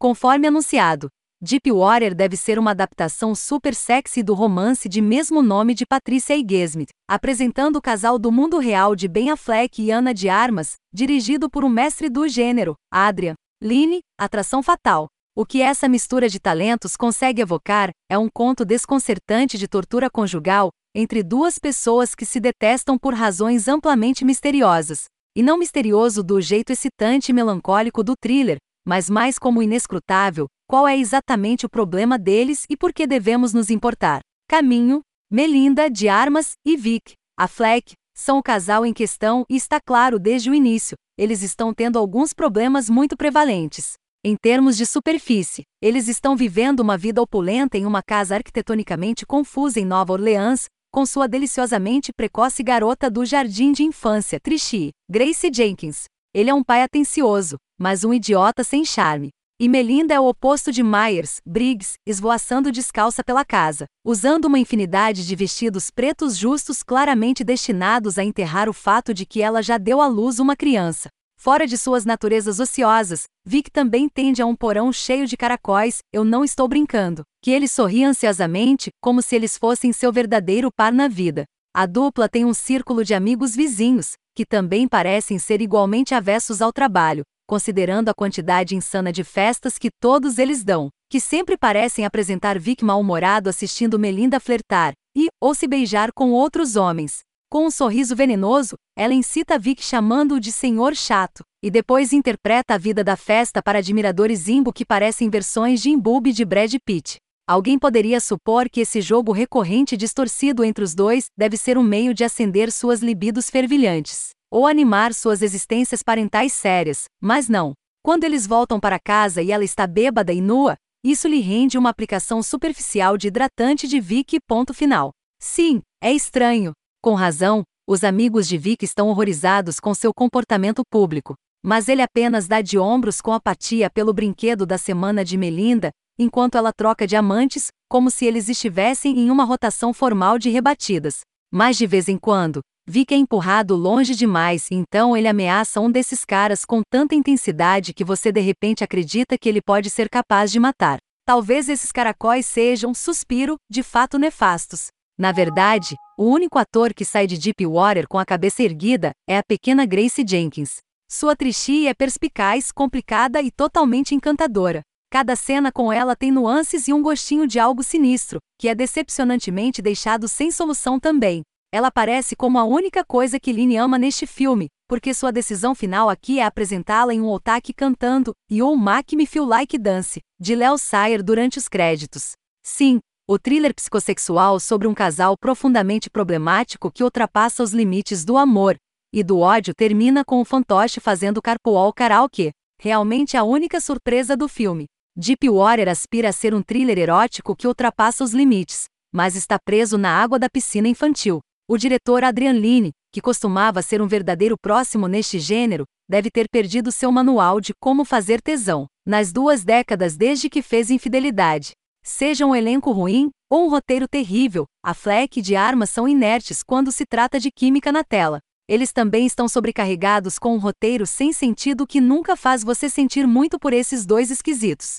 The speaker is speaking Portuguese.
Conforme anunciado, Deepwater deve ser uma adaptação super sexy do romance de mesmo nome de Patricia Highsmith, apresentando o casal do mundo real de Ben Affleck e Ana de Armas, dirigido por um mestre do gênero, Adrian Lyne, Atração Fatal. O que essa mistura de talentos consegue evocar é um conto desconcertante de tortura conjugal entre duas pessoas que se detestam por razões amplamente misteriosas. E não misterioso do jeito excitante e melancólico do thriller, mas mais como inescrutável, qual é exatamente o problema deles e por que devemos nos importar. Caminho, Melinda, de Armas, e Vic, a Fleck, são o casal em questão e está claro desde o início, eles estão tendo alguns problemas muito prevalentes. Em termos de superfície, eles estão vivendo uma vida opulenta em uma casa arquitetonicamente confusa em Nova Orleans, com sua deliciosamente precoce garota do jardim de infância, Trixie, Grace Jenkins. Ele é um pai atencioso, mas um idiota sem charme. E Melinda é o oposto de Myers, Briggs, esvoaçando descalça pela casa, usando uma infinidade de vestidos pretos justos claramente destinados a enterrar o fato de que ela já deu à luz uma criança. Fora de suas naturezas ociosas, Vic também tende a um porão cheio de caracóis, eu não estou brincando, que ele sorri ansiosamente, como se eles fossem seu verdadeiro par na vida. A dupla tem um círculo de amigos vizinhos, que também parecem ser igualmente avessos ao trabalho, considerando a quantidade insana de festas que todos eles dão, que sempre parecem apresentar Vic mal-humorado assistindo Melinda flertar e ou se beijar com outros homens. Com um sorriso venenoso, ela incita Vic chamando-o de senhor chato, e depois interpreta a vida da festa para admiradores imbo que parecem versões de Imbube de Brad Pitt. Alguém poderia supor que esse jogo recorrente e distorcido entre os dois deve ser um meio de acender suas libidos fervilhantes, ou animar suas existências parentais sérias, mas não. Quando eles voltam para casa e ela está bêbada e nua, isso lhe rende uma aplicação superficial de hidratante de Vic. Ponto final. Sim, é estranho, com razão, os amigos de Vic estão horrorizados com seu comportamento público, mas ele apenas dá de ombros com apatia pelo brinquedo da semana de Melinda, enquanto ela troca diamantes, como se eles estivessem em uma rotação formal de rebatidas. Mas de vez em quando, Vic é empurrado longe demais então ele ameaça um desses caras com tanta intensidade que você de repente acredita que ele pode ser capaz de matar. Talvez esses caracóis sejam, suspiro, de fato nefastos. Na verdade, o único ator que sai de Deepwater com a cabeça erguida é a pequena Grace Jenkins. Sua trixie é perspicaz, complicada e totalmente encantadora. Cada cena com ela tem nuances e um gostinho de algo sinistro, que é decepcionantemente deixado sem solução também. Ela parece como a única coisa que Lynn ama neste filme, porque sua decisão final aqui é apresentá-la em um otaque cantando You Make Me Feel Like Dance, de Leo Sayer durante os créditos. Sim, o thriller psicossexual sobre um casal profundamente problemático que ultrapassa os limites do amor e do ódio termina com o fantoche fazendo carpool karaoke, realmente a única surpresa do filme. Deepwater aspira a ser um thriller erótico que ultrapassa os limites, mas está preso na água da piscina infantil. O diretor Adrian Lyne, que costumava ser um verdadeiro próximo neste gênero, deve ter perdido seu manual de como fazer tesão, nas duas décadas desde que fez Infidelidade. Seja um elenco ruim ou um roteiro terrível, a Fleck de armas são inertes quando se trata de química na tela. Eles também estão sobrecarregados com um roteiro sem sentido que nunca faz você sentir muito por esses dois esquisitos.